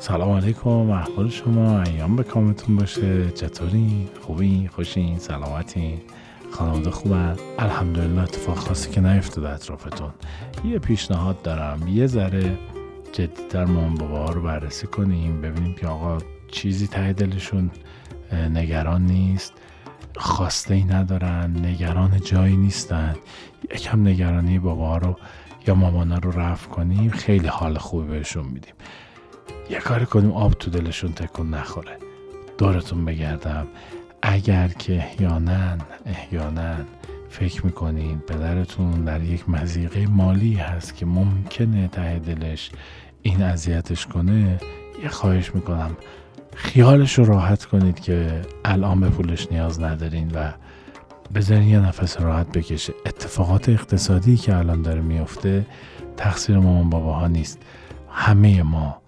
سلام علیکم احوال شما ایام به کامتون باشه. چطوری؟ خوبی؟ خوشین؟ سلامتین خانواده خوبن الحمدلله اتفاق خاصی که نیفتاده اطرافتون. یه پیشنهاد دارم. یه ذره جدیتر مامان بابا رو بررسی کنیم ببینیم که آقا چیزی ته دلشون نگران نیست خواسته ای ندارن نگران جایی نیستن. یکم نگرانی بابا رو یا مامانا رو رفع کنیم خیلی حال خوبی بهشون میدیم. یه کاری کنیم آب تو دلشون تکون نخوره. دورتون بگردم. اگر که احیانا احیانا فکر می‌کنین پدرتون در یک مزیقه مالی هست که ممکنه ته دلش این اذیتش کنه یه خواهش می‌کنم. خیالش رو راحت کنید که الان به پولش نیاز ندارین و بذارین یه نفس راحت بکشه. اتفاقات اقتصادی که الان داره میفته تقصیر مامان باباها نیست. همه ما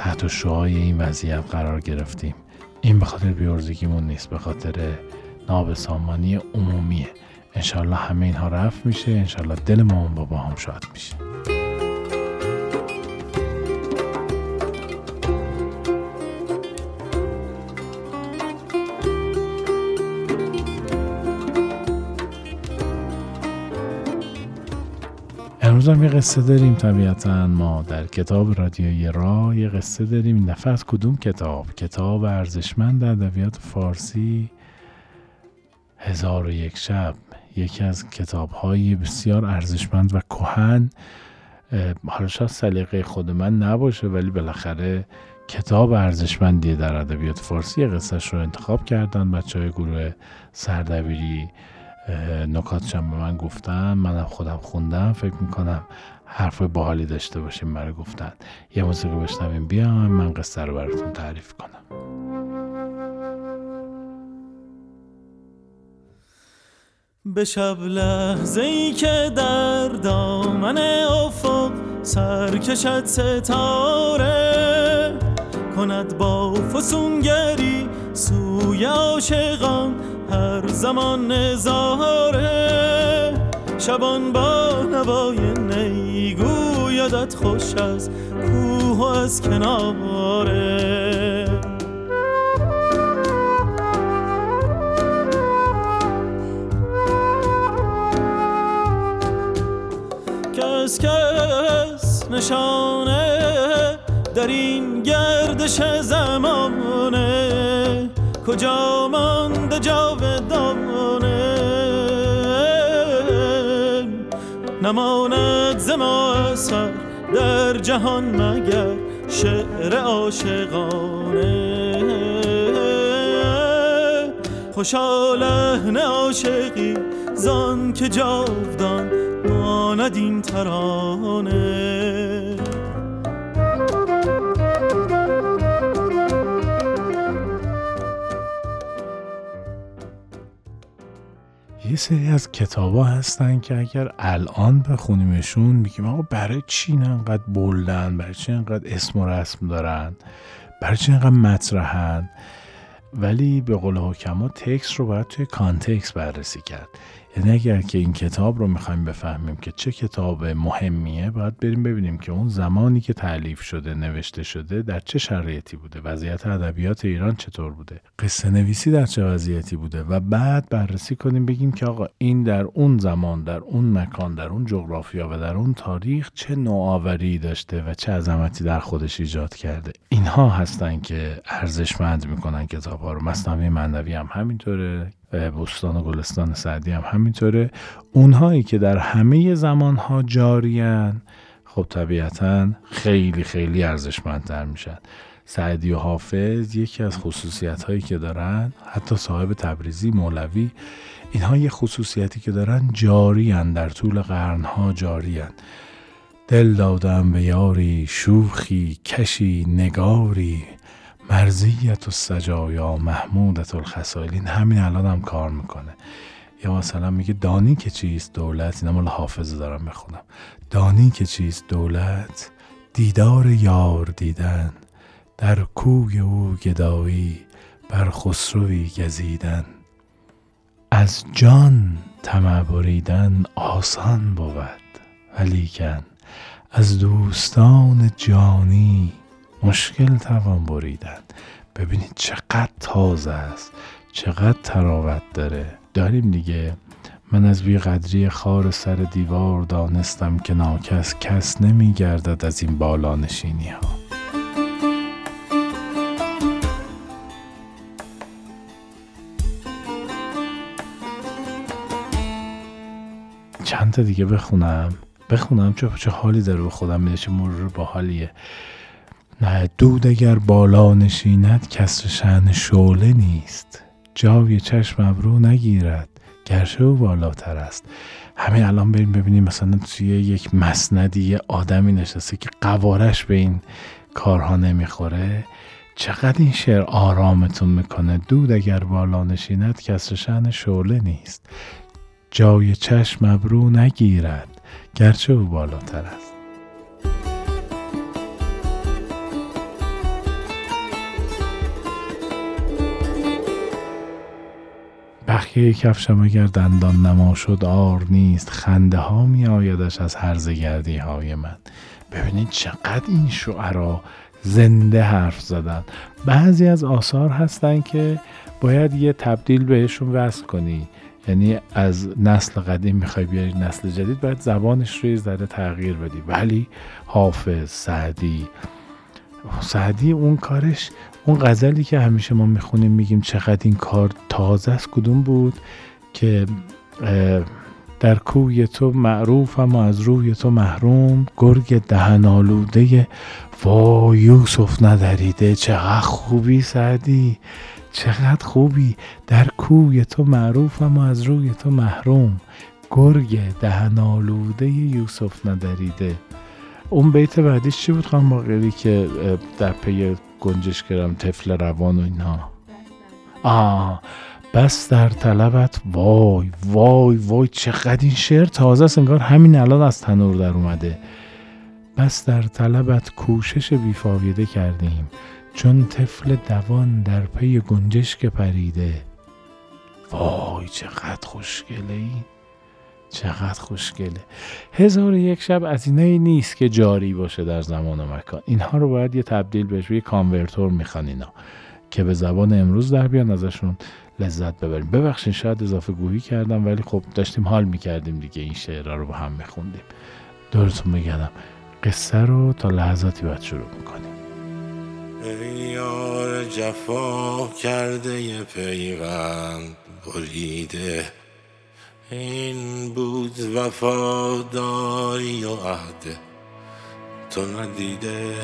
تحت شعای این وضعیت قرار گرفتیم. این به خاطر بیورزگیمون نیست به خاطر نابسامانی عمومیه. انشالله همه اینها رفت میشه. انشالله دل مامان بابا هم شاد میشه. هم یه قصه داریم طبیعتا. ما در کتاب رادیوی را یه قصه داریم. دفعه از کدوم کتاب؟ کتاب ارزشمند ادبیات فارسی هزار و یک شب. یکی از کتاب بسیار ارزشمند و کهن. حالا شاید سلیقه خود من نباشه ولی بالاخره کتاب ارزشمندیه در ادبیات فارسی قصهش رو انتخاب کردن. بچه های گروه سردبیری نکاتشم به من گفتن. منم خودم خوندم. فکر می‌کنم حرف باحالی داشته باشیم برای گفتن. یه موسیقی بشنویم. بیام من قصه رو براتون تعریف کنم. به شب لحظه ای که در دامن افق سرکشد ستاره کند با فسونگری سوی عاشقان هر زمان نظاره شبان با نوای نیگو یادت خوش از کوه و از کناره. کس کس نشانه در این گردش زمانه کجا مانده جاودانه نماند زما اثر در جهان مگر شعر عاشقانه؟ خوشا نه عاشقی زان که جاودان ماند این ترانه. یه سری از کتابا هستن که اگر الان بخونیمشون میگیم آقا برای چی انقدر بلدن؟ برای چی انقدر اسم و رسم دارن؟ برای چی انقدر مطرحن؟ ولی به قول حکما تکس رو باید توی context بررسی کرد. یعنی اگر که این کتاب رو می‌خوایم بفهمیم که چه کتاب مهمیه باید بریم ببینیم که اون زمانی که تألیف شده نوشته شده در چه شرایطی بوده وضعیت ادبیات ایران چطور بوده قصه نویسی در چه وضعیتی بوده و بعد بررسی کنیم بگیم که آقا این در اون زمان در اون مکان در اون جغرافیا و در اون تاریخ چه نوآوری داشته و چه عظمتی در خودش ایجاد کرده. اینها هستن که ارزشمند می‌کنن کتاب ها رو. مصنوی معنوی هم همینطوره. بستان و گلستان سعدی هم همینطوره. اونهایی که در همه زمانها جاریان خب طبیعتا خیلی خیلی ارزشمندتر میشن. سعدی و حافظ یکی از خصوصیت هایی که دارن حتی صاحب تبریزی مولوی اینها یه خصوصیتی که دارن جاریان در طول قرنها جاریان دل دادم به یاری شوخی کشی نگاری. مرزیت و سجایا محمودت الخسائلین همین الان هم کار می‌کنه. یا مثلا میگه دانی که چیست دولت اینا مال حافظه دارم بخونم. دانی که چیست دولت دیدار یار دیدن در کوی او گدایی بر خسروی گزیدن. از جان طمع بریدن آسان بود ولیکن از دوستان جانی مشکل توان بریدن. ببینید چقدر تازه است چقدر تراوت داره. داریم دیگه. من از قدری خار سر دیوار دانستم که ناکس کس نمی گردد از این بالا نشینی ها چند تا دیگه بخونم؟ بخونم چه چه حالی داره به خودم میده چه مرور با حالیه. نه دود اگر بالا نشیند کسر شهن شعله نیست. جای چشم ابرو نگیرد گرشه و بالاتر است. همین الان بریم ببینیم مثلا توی یک مسندی یه آدمی نشسته که قوارش به این کارها نمی‌خوره. چقدر این شعر آرامتون می‌کنه؟ دود اگر بالا نشیند کسر شهن شعله نیست. جای چشم ابرو نگیرد گرچه او بالاتر است. بخیه کفشم اگر دندان نما شد آر نیست. خنده ها می آیدش از هرزه گردی های من. ببینید چقدر این شعرا زنده حرف زدن. بعضی از آثار هستن که باید یه تبدیل بهشون وصل کنی. یعنی از نسل قدیم می‌خوای بیاری نسل جدید باید زبانش رو ذره تغییر بدی. ولی حافظ سعدی سعدی اون کارش اون غزلی که همیشه ما می‌خونیم میگیم چقدر این کار تازه است کدوم بود؟ که در کوی تو معروف اما از روی تو محروم گرگ دهن آلوده وا یوسف ندریده چقدر خوبی سعدی چقدر خوبی. در کوی تو معروف اما از روی تو محروم گرگ دهن آلوده یوسف ندریده اون بیت بعدیش چی بود خانم باقری که در پی گنجش کردم طفل روان و اینها؟ آه بس در طلبت وای وای وای چقدر این شعر تازه است انگار همین الان از تنور در اومده. بس در طلبت کوشش بیفایده کردیم چون طفل دوان در پی گنجش که پریده. وای چقدر خوشگله این چقدر خوشگله. هزار یک شب از اینایی نیست که جاری باشه در زمان و مکان. اینها رو باید یه تبدیل بهش یه کانورتور می‌خوان اینا. که به زبان امروز در بیان ازشون لذت ببریم. ببخشید شاید اضافه گویی کردم ولی خب داشتیم حال می‌کردیم دیگه. این شعرها رو با هم میخوندیم. دورتون بگردم قصه رو تا لحظاتی باید شروع می‌کنیم. یار جفا کرده پیوند بریده. این بود وفاداری و عهد. تو ندیده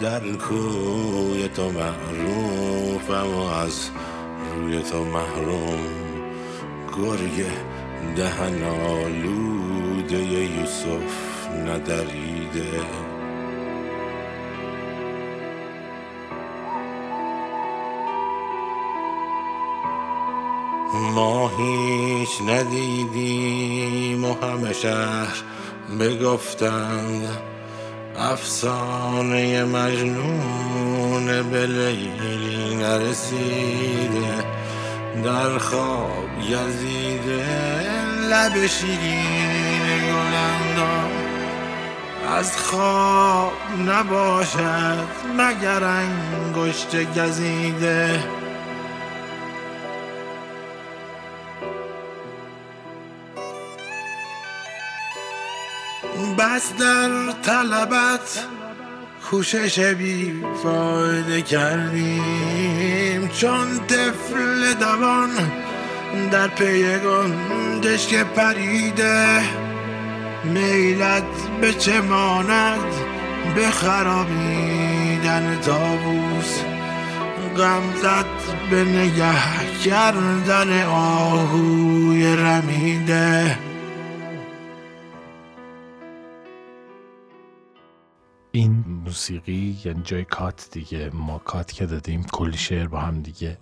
در کوی تو معروفم و از روی تو محروم گرگ دهن آلوده یوسف ندریده. ما هیچ ندیدیم و همه شهر بگفتند افسانه مجنون به لیلی نرسیده در خواب یزیده لب شیرین گلندان از خواب نباشد مگر انگشت گزیده. بس در طلبت کوشش بی فایده کردیم. چون طفل دوان در پی گندش که پریده میلت به چه ماند؟ به خرابیدن تابوس غمزت به نگه کردن آهوی رمیده. این موسیقی یعنی جای کات دیگه. ما کات که دادیم کلی شعر با هم دیگه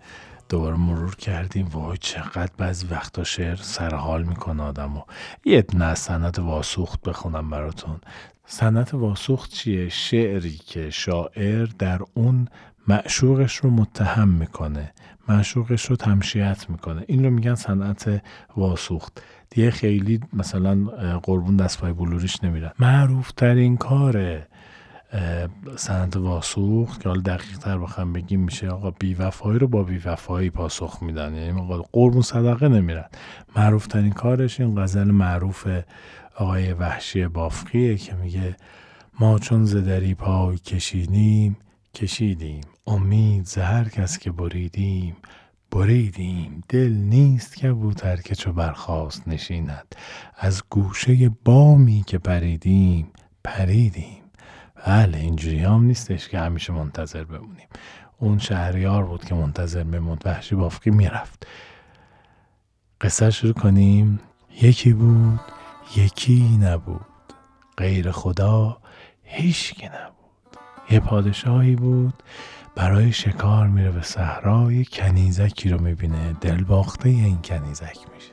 دوباره مرور کردیم. وای چقدر بعضی وقتا شعر سرحال می‌کنه آدم و یه نه سنت واسوخت بخونم براتون. سنت واسوخت چیه؟ شعری که شاعر در اون معشوقش رو متهم می‌کنه. معشوقش رو تمشیت می‌کنه. این رو میگن صنعت واسوخت دیگه خیلی مثلا قربون دست پای بلوریش نمیرن. معروف ترین کاره سند واسوخت که حالا دقیق تر بخوام بگیم میشه آقا بیوفایی رو با بیوفایی پاسخ میدن. یعنی آقا قربون صدقه نمیرن. معروف ترین کارش این غزل معروف آقای وحشی بافقیه که میگه ما چون زدری پای کشیدیم کشیدیم. امید زهر کس که بریدیم بریدیم. دل نیست که بوتر که چو برخواست نشیند. از گوشه بامی که پریدیم پریدیم. بله اینجوری هم نیستش که همیشه منتظر بمونیم. اون شهریار بود که منتظر بموند وحشی بافقی می‌رفت. قصه شروع کنیم. یکی بود یکی نبود. غیر خدا هیچکی نبود. یه پادشاهی بود. برای شکار میره به صحرا یه کنیزکی رو می‌بینه. دل باخته این کنیزک میشه.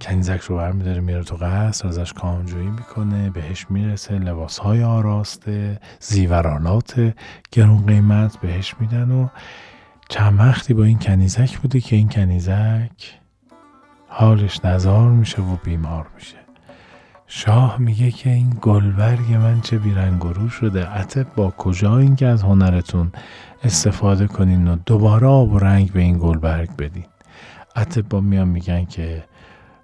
کنیزک رو برمیداره میره تو قصر ازش کامجویی می‌کنه بهش می‌رسه لباسهای آراسته زیورالات گرون قیمت بهش میدن و چند وقتی با این کنیزک بوده که این کنیزک حالش نزار میشه و بیمار میشه. شاه میگه که این گلبرگ من چه بیرنگ شده. عتب با کجا این که از هنرتون استفاده کنین و دوباره آب و رنگ به این گلبرگ بدین؟ عتب با میان میگن که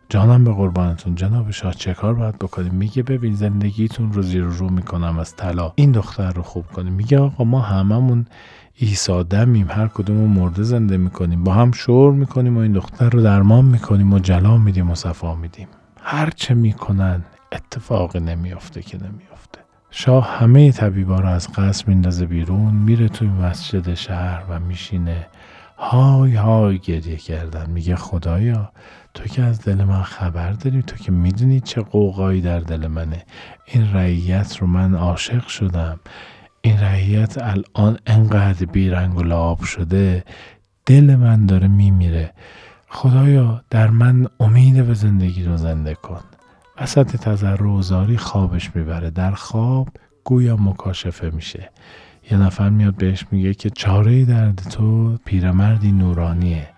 جانم به قربانتون. جناب شاه چه کار باید بکنیم؟ میگه ببین زندگیتون رو زیر رو می‌کنم از طلا. این دختر رو خوب کنیم. میگه آقا ما هممون ایسا دمیم. هر کدوم مرده زنده می‌کنیم. با هم شور می‌کنیم و این دختر رو درمان می‌کنیم و جلا میدیم و صفا میدیم. هر چه می‌کنن اتفاقی نمیافته که نمیافته. شاه همه طبیبا رو از قصر میندازه بیرون میره توی مسجد شهر و میشینه. های های گریه کردن. میگه خدایا تو که از دل من خبر داری تو که می‌دونی چه قوقایی در دل منه. این رعیت رو من عاشق شدم. این رعیت الان انقدر بیرنگ و لعاب شده دل من داره میمیره. خدایا در من امید به زندگی رو زنده کن. وسط تذر و زاری خوابش می‌بره. در خواب گویا مکاشفه میشه. یه نفر میاد بهش میگه که چاره درد تو پیرمردی نورانیه.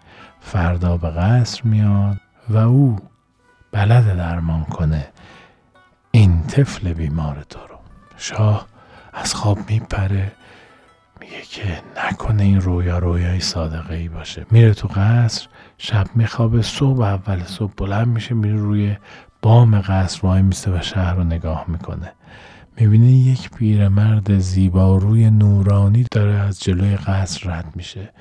فردا به قصر میاد. و او بلد درمان کنه این طفل بیمار تو رو. شاه از خواب میپره میگه که نکنه این رویا رویای صادقه ای باشه. میره تو قصر شب میخوابه صبح اول صبح بلند میشه میره روی بام قصر وای میسته و شهر رو نگاه می‌کنه. می‌بینه یک پیرمرد زیبا روی نورانی داره از جلوی قصر رد میشه.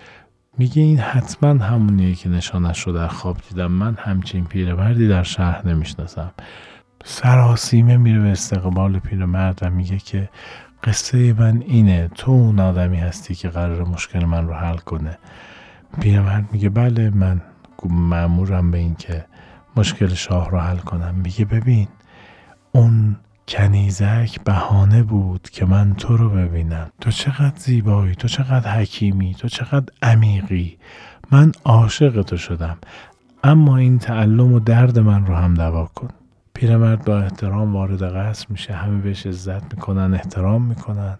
میگه این حتما همونیه که نشانش رو در خواب دیدم. من همچین پیرمردی در شهر نمی‌شناسم. سراسیمه میره به استقبال پیرمرد و میگه که قصه من اینه. تو اون آدمی هستی که قرار مشکل من رو حل کنه. پیرمرد میگه بله من معمورم به این که مشکل شاه رو حل کنم. میگه ببین اون کنیزک بهانه بود که من تو رو ببینم. تو چقدر زیبایی تو چقدر حکیمی تو چقدر عمیقی. من عاشق تو شدم. اما این تعلم و درد من رو هم دوا کن. پیرمرد با احترام وارد قصر میشه. همه بهش عزت می‌کنن احترام می‌کنن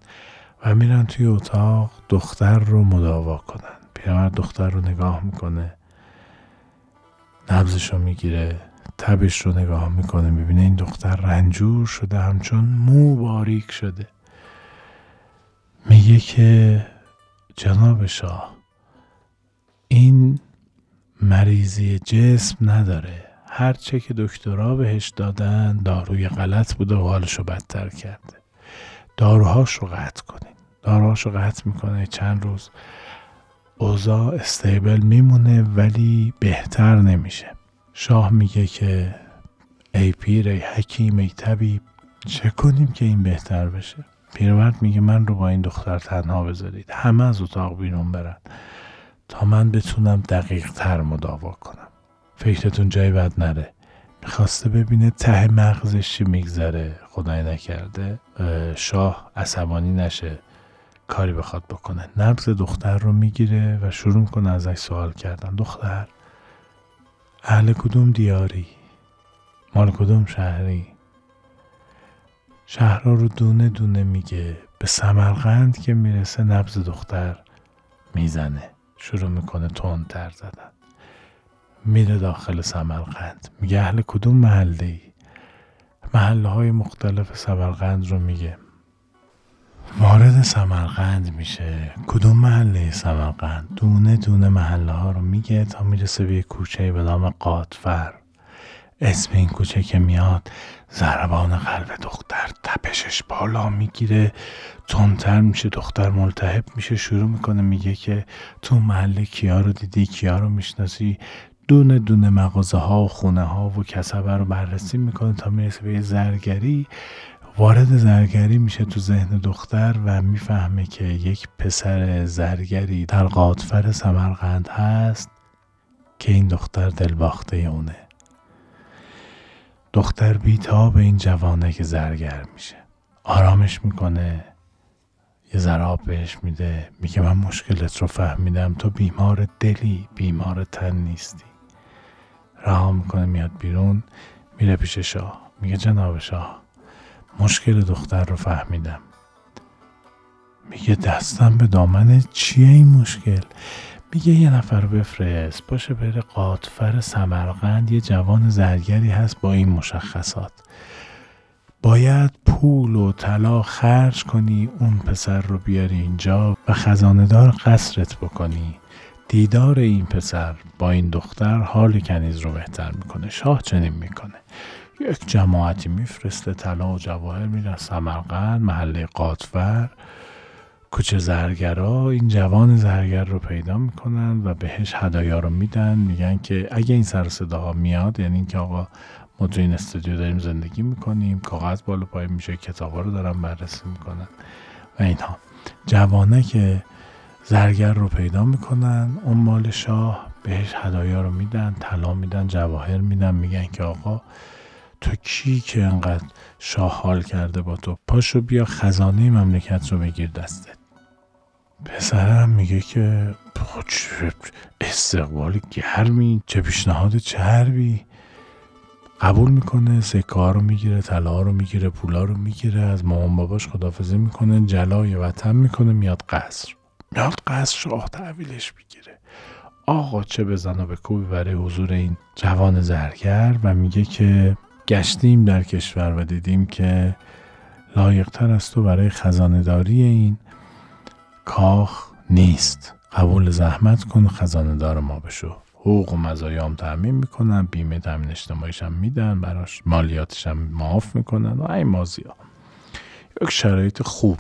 و میرن توی اتاق دختر رو مداوا کنن. پیرمرد دختر رو نگاه می‌کنه. نبزش رو می‌گیره. تبش رو نگاه می‌کنه می‌بینه این دختر رنجور شده همچون مو باریک شده. میگه که جناب شاه این مریضی جسم نداره. هرچه که دکترها بهش دادن داروی غلط بوده و حالشو بدتر کرده. داروهاش رو قطع کنین. داروهاش رو قطع می‌کنه چند روز. اوضاع استیبل میمونه ولی بهتر نمیشه. شاه میگه که ای پیر ای حکیم ای طبیب چه کنیم که این بهتر بشه؟ پیرمرد میگه من رو با این دختر تنها بذارید. همه از اتاق بیرون برن. تا من بتونم دقیق تر مداوا کنم. فکرتون جای بد نره. می‌خواسته ببینه ته مغزش چی میگذره. خدای نکرده. شاه عصبانی نشه. کاری بخواد بکنه. نبز دختر رو می‌گیره و شروع کنه ازش سوال کردن. دختر اهل کدوم دیاری؟ مال کدوم شهری؟ شهرها رو دونه دونه میگه به سمرقند که می‌رسه نبز دختر می‌زنه. شروع می‌کنه تر زدن. میره داخل سمرقند. میگه اهل کدوم محله ای محله های مختلف سمرقند رو میگه. وارد سمرقند میشه. کدوم محله سمرقند؟ دونه دونه محله ها رو میگه تا می‌رسه به کوچه به نام قادفر. اسم این کوچه که میاد ضربان قلب دختر تپشش بالا می‌گیره. تندتر میشه دختر ملتهب میشه شروع می‌کنه میگه که تو محله کیا رو دیدی کیا رو می‌شناسی؟ دونه دونه مغازه ها و خونه ها و کسبه رو بررسی می‌کنه تا می‌رسه به زرگری. وارد زرگری میشه تو ذهن دختر و می‌فهمه که یک پسر زرگری در قادفر سمرقند هست که این دختر دلباخته اونه. دختر بیتا به این جوانه که زرگر میشه. آرامش می‌کنه یه ذراب بهش میده میگه من مشکلت رو فهمیدم تو بیمار دلی بیمار تن نیستی. رها می‌کنه میاد بیرون میره پیش شاه. میگه جناب شاه مشکل دختر رو فهمیدم. میگه دستم به دامن چیه این مشکل؟ میگه یه نفر رو بفرست. باشه بره قاطفر سمرقند یه جوان زرگری هست با این مشخصات. باید پول و طلا خرج کنی اون پسر رو بیاری اینجا و خزاندار قصرت بکنی. دیدار این پسر با این دختر حال کنیز رو بهتر می‌کنه شاه چنین می‌کنه. یک جماعتی میفرسته طلا و جواهر میرن سمرقند محله قاطفر. کوچه زرگرا این جوان زرگر رو پیدا می‌کنن و بهش هدایا رو میدن. میگن که اگه این سر صداها میاد یعنی اینکه آقا ما تو این استودیو داریم زندگی می‌کنیم کاغذ بالا پای میشه کتابا رو دارن بررسی می‌کنن و اینها. جوانه که زرگر رو پیدا می‌کنن اون مال شاه بهش هدایا رو میدن طلا میدن جواهر میدن. میگن که آقا تو کی که انقدر شاه حال کرده با تو؟ پاشو بیا خزانه مملکت رو بگیر دستت. پسرم میگه که چه استقبال گرمی چه پیشنهاد چربی. قبول می‌کنه سکه رو می‌گیره طلا رو می‌گیره پولا رو می‌گیره از مامان باباش خدافزی می‌کنه جلای وطن می‌کنه میاد قصر. میاد قصر شاه تحویلش می‌گیره. آقا چه بزن و به کوبی برای حضور این جوان زرگر و میگه که گشتیم در کشور و دیدیم که لایقتر از تو برای خزانداری این کاخ نیست. قبول زحمت کن خزاندار ما بشو. حقوق و مزایام تعمین می‌کنن بیمه تامین اجتماعیش هم میدن براش مالیاتش هم معاف می‌کنن. و این مازی ها یک شرایط خوب.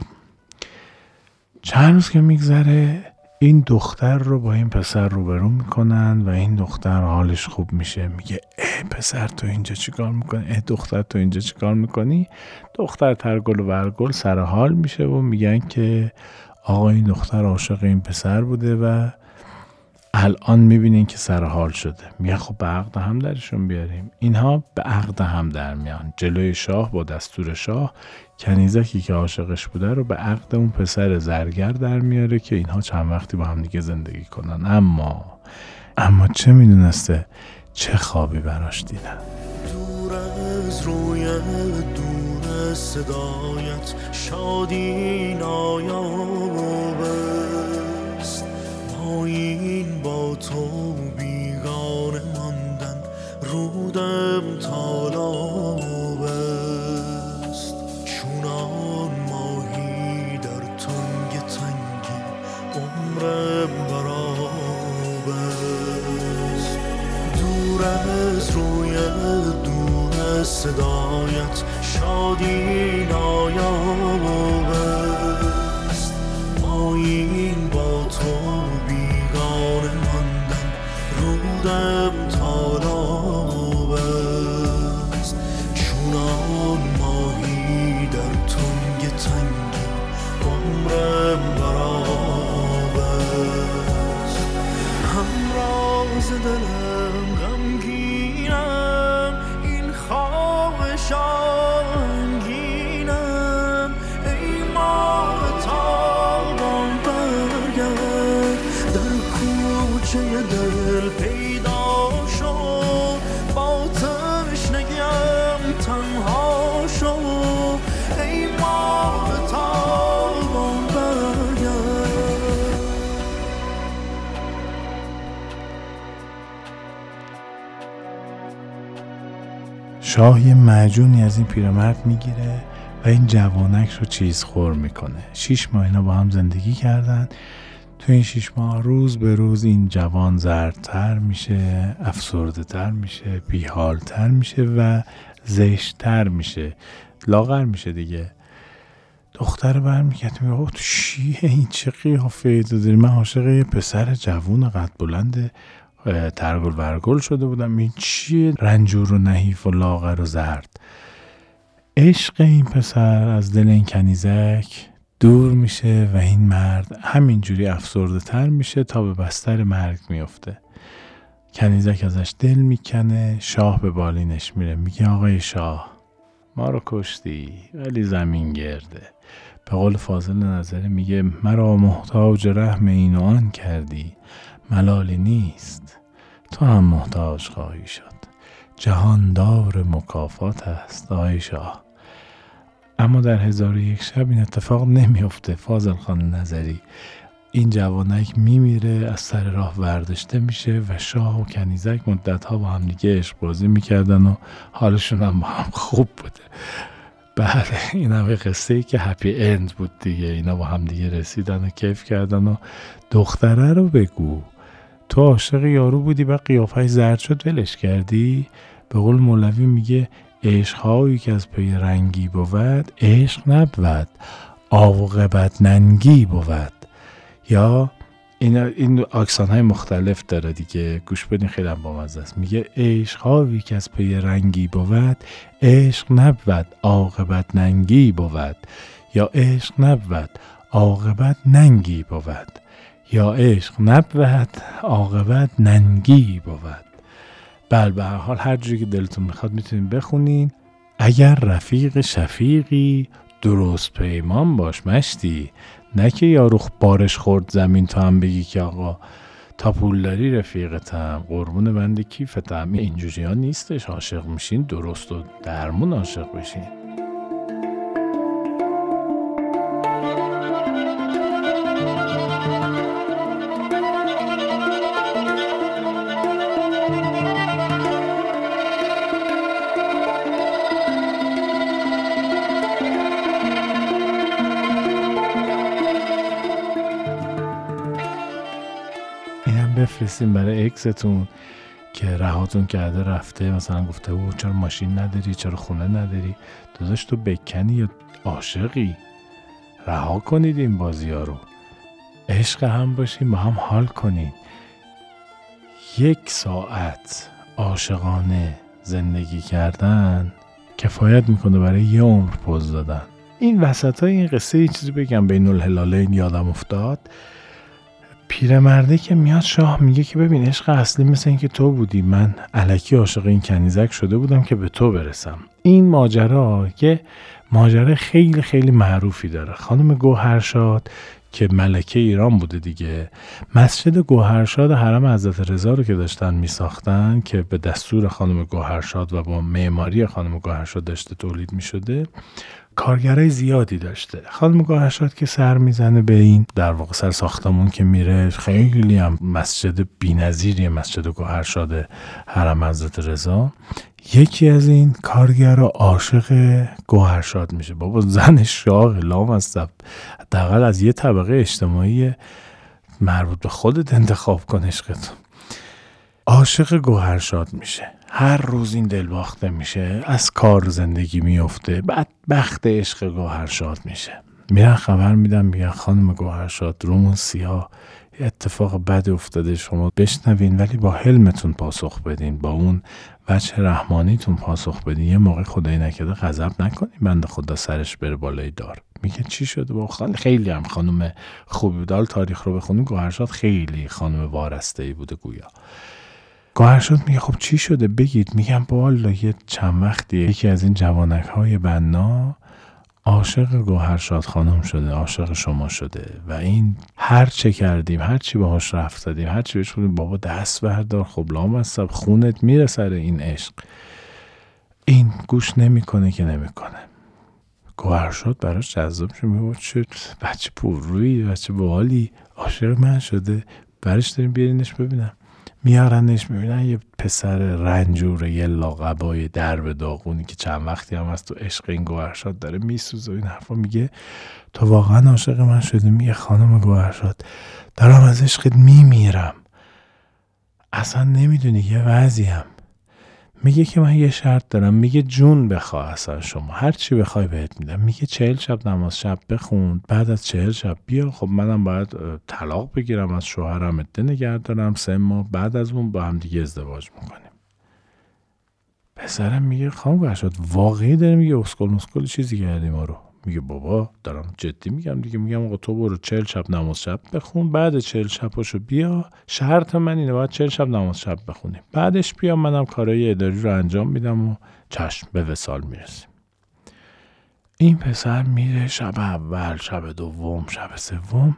چند روز که میگذره این دختر رو با این پسر روبرو می‌کنن و این دختر حالش خوب میشه. میگه پسر تو اینجا چیکار می‌کنی؟ اه دختر تو اینجا چیکار می‌کنی؟ دختر ترگل و ورگل سر حال میشه و میگن که آقا این دختر عاشق این پسر بوده و الان می‌بینین که سر حال شده. میگه خب به عقد هم درشون بیاریم. اینها به عقد هم در میان. جلوی شاه با دستور شاه کنیزکی که عاشقش بوده رو به عقد اون پسر زرگر در میاره که اینها چند وقتی با هم دیگه زندگی کنن. اما اما چه می‌دونسته؟ چه خوابی براش دیدن دور از روی دور صدایت شادی نایاب. صدایت شادی نایاب است. ما این با تو بیگانه ماندن رودم تالاب است. چونان ماهی در تنگ تنگی عمرم براب است. همراز دلم شاه یه معجونی از این پیرمرد می‌گیره و این جوانک رو چیز خور می‌کنه. شیش ماه اینا با هم زندگی کردن. تو این شیش ماه روز به روز این جوان زردتر میشه افسرده تر میشه بیحالتر میشه و زشتتر میشه. لاغر میشه دیگه. دختر برمیگرد میگه تو چیه این چه قیافه داری؟ من عاشق یه پسر جوون قد بلند ترگل ورگل شده بودم. این چیه؟ رنجور و نحیف و لاغر و زرد. عشق این پسر از دل این کنیزک دور میشه و این مرد همینجوری افسرده تر میشه تا به بستر مرگ میفته. کنیزک ازش دل می‌کنه شاه به بالینش میره. میگه آقای شاه ما رو کشتی ولی زمین گرده. به قول فاضل نظره میگه مرا محتاج رحم این و آن کردی. ملالی نیست. تو هم محتاج خواهی شد. جهاندار مکافات است آقای شاه. اما در هزار و یک شب این اتفاق نمیفته فاضل خان نظری. این جوانک میمیره از سر راه ورداشته میشه و شاه و کنیزک مدت ها با هم دیگه عشق بازی می‌کردن و حالشون هم با هم خوب بوده. بله این هم قصه ای که هپی اند بود دیگه. اینا با هم دیگه رسیدن و کیف کردن و دختره رو بگو. تو عاشق یارو بودی و قیافه زرد شد ولش کردی؟ به قول مولوی میگه عشقهایی که از پی رنگی بود عشق نبود. عاقبت ننگی بود. یا این این اکسان های مختلف داره دیگه. گوش بدین خیلی هم بامزه است. میگه عشق هایی که از پی رنگی بود عشق نبود. عاقبت ننگی بود. یا عشق نبود. عاقبت ننگی بود. یا عشق نبود عاقبت ننگی بود. بل به هر حال هر جوری که دلتون می‌خواد می‌تونین بخونین. اگر رفیق شفیقی درست پیمان باش مشتی. نه که یارو بارش خورد زمین تو هم بگی که آقا تا پول داری رفیقتم قربون بند کیفتم. اینجوری ها نیستش. عاشق میشین درست و درمون عاشق بشین. بفرستیم برای اکستون که رهاتون کرده رفته مثلا گفته او چرا ماشین نداری؟ چرا خونه نداری؟ داداش تو بکنی یا عاشقی؟ رها کنید این بازی ها رو. عشق هم باشیم با هم حال کنید. یک ساعت عاشقانه زندگی کردن کفایت می‌کنه برای یه عمر پوز دادن. این وسط های این قصه یه چیزی بگم بین الهلالین یادم افتاد. پیرمرده که میاد شاه میگه که ببین عشق اصلی مثل اینکه تو بودی. من علکی عاشق این کنیزک شده بودم که به تو برسم. این ماجرا که ماجرا خیلی خیلی معروفی داره. خانم گوهرشاد که ملکه ایران بوده دیگه مسجد گوهرشاد حرم حضرت رضا رو که داشتن می ساختن که به دستور خانم گوهرشاد و با معماری خانم گوهرشاد داشته تولید می شده کارگرای زیادی داشته. خانم گوهرشاد که سر می‌زنه به این در واقع سر ساختمون که میره خیلی هم مسجد بینظیری مسجد گوهرشاد حرم حضرت رضا. یکی از این کارگر عاشق گوهرشاد میشه. بابا زن شاه لام از حداقل از یه طبقه اجتماعی مربوط به خودت انتخاب کن عشقتون. عاشق گوهرشاد میشه. هر روز این دل باخته میشه از کار زندگی میفته بعد بخت عشق گوهرشاد میشه. میرن خبر میدم میگن خانم گوهرشاد رومون سیاه اتفاق بد افتاده شما بشنوین ولی با حلمتون پاسخ بدین با اون وجه رحمانیتون پاسخ بدین. یه موقع خدایی نکرده غضب نکنین بند خدا سرش بره بالای دار. میگه چی شده؟ با خان خیلی هم خانم خوبی بود. تاریخ رو بخونیم. گوهرشاد خیلی خانم وارسته ای بوده گویا. گوهرشاد میگه خب چی شده؟ بگید. میگم بالا یه چند وقتی یکی از این جوانک های بنا عاشق گوهرشاد خانم شده عاشق شما شده و این هر چه کردیم هر چی باهاش رفت زدیم هر چی بهش بابا دست بردار خب لام خونت میره سر این عشق. این گوش نمی‌کنه که نمی‌کنه. گوهرشاد براش جذاب شد. میگه چه بچه پررویی بچه باحالی. عاشق من شده. برش داریم بیارینش ببینم. میارنش می‌بینن یه پسر رنجور یه لاقبای درب داغونی که چند وقتی هم از تو عشق این گوهرشاد داره میسوزه و این حرفا میگه. تو واقعا عاشق من شدی میگه خانم گوهرشاد. دارم از عشقت میمیرم. اصلا نمی‌دونی یه وضعیم میگه که من یه شرط دارم. میگه جون بخواه اصلا شما. هر چی بخوای بهت میدم. میگه چهل شب نماز شب بخون. بعد از چهل شب بیا خب منم باید طلاق بگیرم. از شوهرم عده نگه دارم. سه ماه بعد از اون با هم دیگه ازدواج می‌کنیم. پسرم میگه خانم شد واقعی داره میگه اسکل مسکل چیزی کردی ما رو. میگه بابا دارم جدی میگم دیگه میگم آقا تو برو چهل شب نماز شب بخون بعد چهل شباشو بیا. شرط من اینه باید چهل شب نماز شب بخونیم. بعدش بیا منم کارهای اداری رو انجام میدم و چشم به وسال می‌رسیم. این پسر میره شب اول شب دوم شب سوم.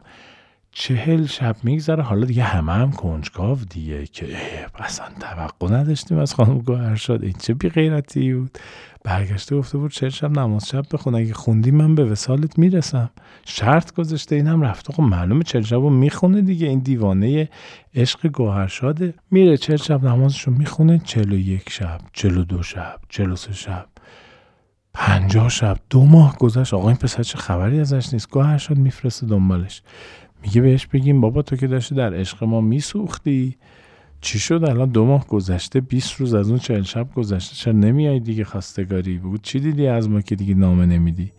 چهل شب میگذره. حالا دیگه همه هم کنجکاو دیگه که اصلا توقع نداشتیم از خانم گوهر شد این چه بی غیرتی بود. برگشته گفته بود چهل شب نماز شب بخون. اگه خوندی من به وسالت می‌رسم. شرط گذاشته اینم رفته خب معلومه چهل شب رو می‌خونه دیگه. این دیوانه عشق گوهرشاده میره چهل شب نمازشو می‌خونه. چهل و یک شب چهل و دو شب چهل و سه شب پنجاه شب دو ماه گذشت. آقا این پسر چه خبری ازش نیست. گوهرشاد میفرسته دنبالش. میگه بهش بگیم بابا تو که داشتی در عشق ما میسوختی. چی شد؟ الان دو ماه گذشته 20 روز از اون چهل شب گذشته. چرا نمیای دیگه خواستگاری بود؟ چی دیدی از ما که دیگه نامه نمیدی؟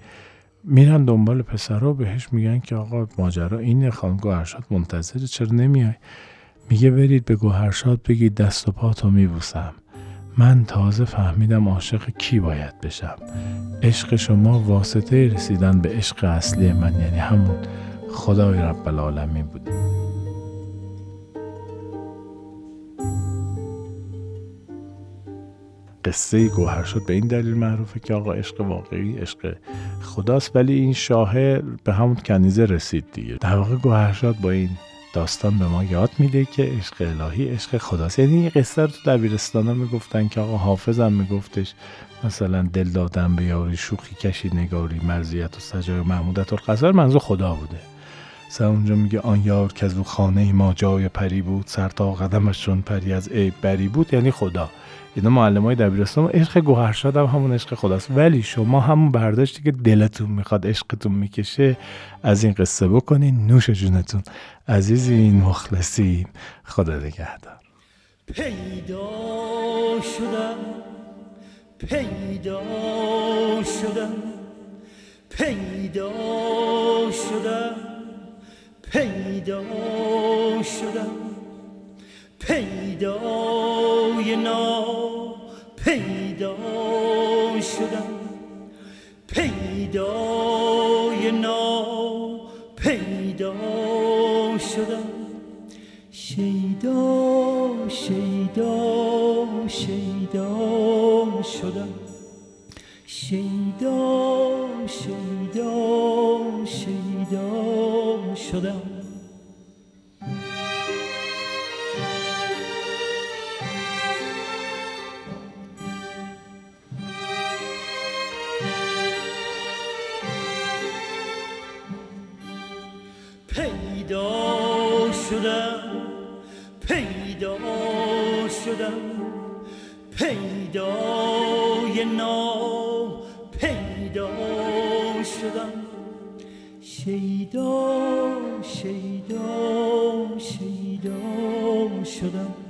میرن دنبال پسرها بهش میگن که آقا ماجرا اینه خانم گوهرشاد منتظره. چرا نمیای میگه برید به گوهرشاد بگید دست و پاتو میبوسم. من تازه فهمیدم عاشق کی باید بشم. عشق شما واسطه رسیدن به عشق اصلی من یعنی همون خدای رب العالمین بودیم قصه گوهر شد به این دلیل معروفه که آقا عشق واقعی عشق خداست ولی این شاه به همون کنیزه رسید دیگه. در واقع گوهر شد با این داستان به ما یاد میده که عشق الهی عشق خداست. یعنی این قصه رو تو دبیرستان ها می‌گفتن که آقا حافظم میگفتش مثلا دل دادن به یاری شوخی کشی نگاری مرزیت و سجای محمودت و قصر منظور خدا بوده. سر اونجا میگه آن یار که از او خانه ما جای پری بود سر تا قدمش چون پری از عیب بری بود یعنی خدا. اینا معلم های دبیرستان عشق گوهرشاد هم همون عشق خداست. ولی شما همون برداشتی که دلتون می‌خواد عشقتون می‌کشه از این قصه بکنین. نوش جونتون. عزیزین مخلصین خدا نگهدار. پیدا شدم پیدا شدم پیدا شدم. پیدا شدم. پیدای نا. پیدا شدم. پیدای نا. پیدا شدم. شیدا شیدا شیدا شدم. شیدا پیدای نو پیدا شدم. شیدا شیدا شیدا شدم.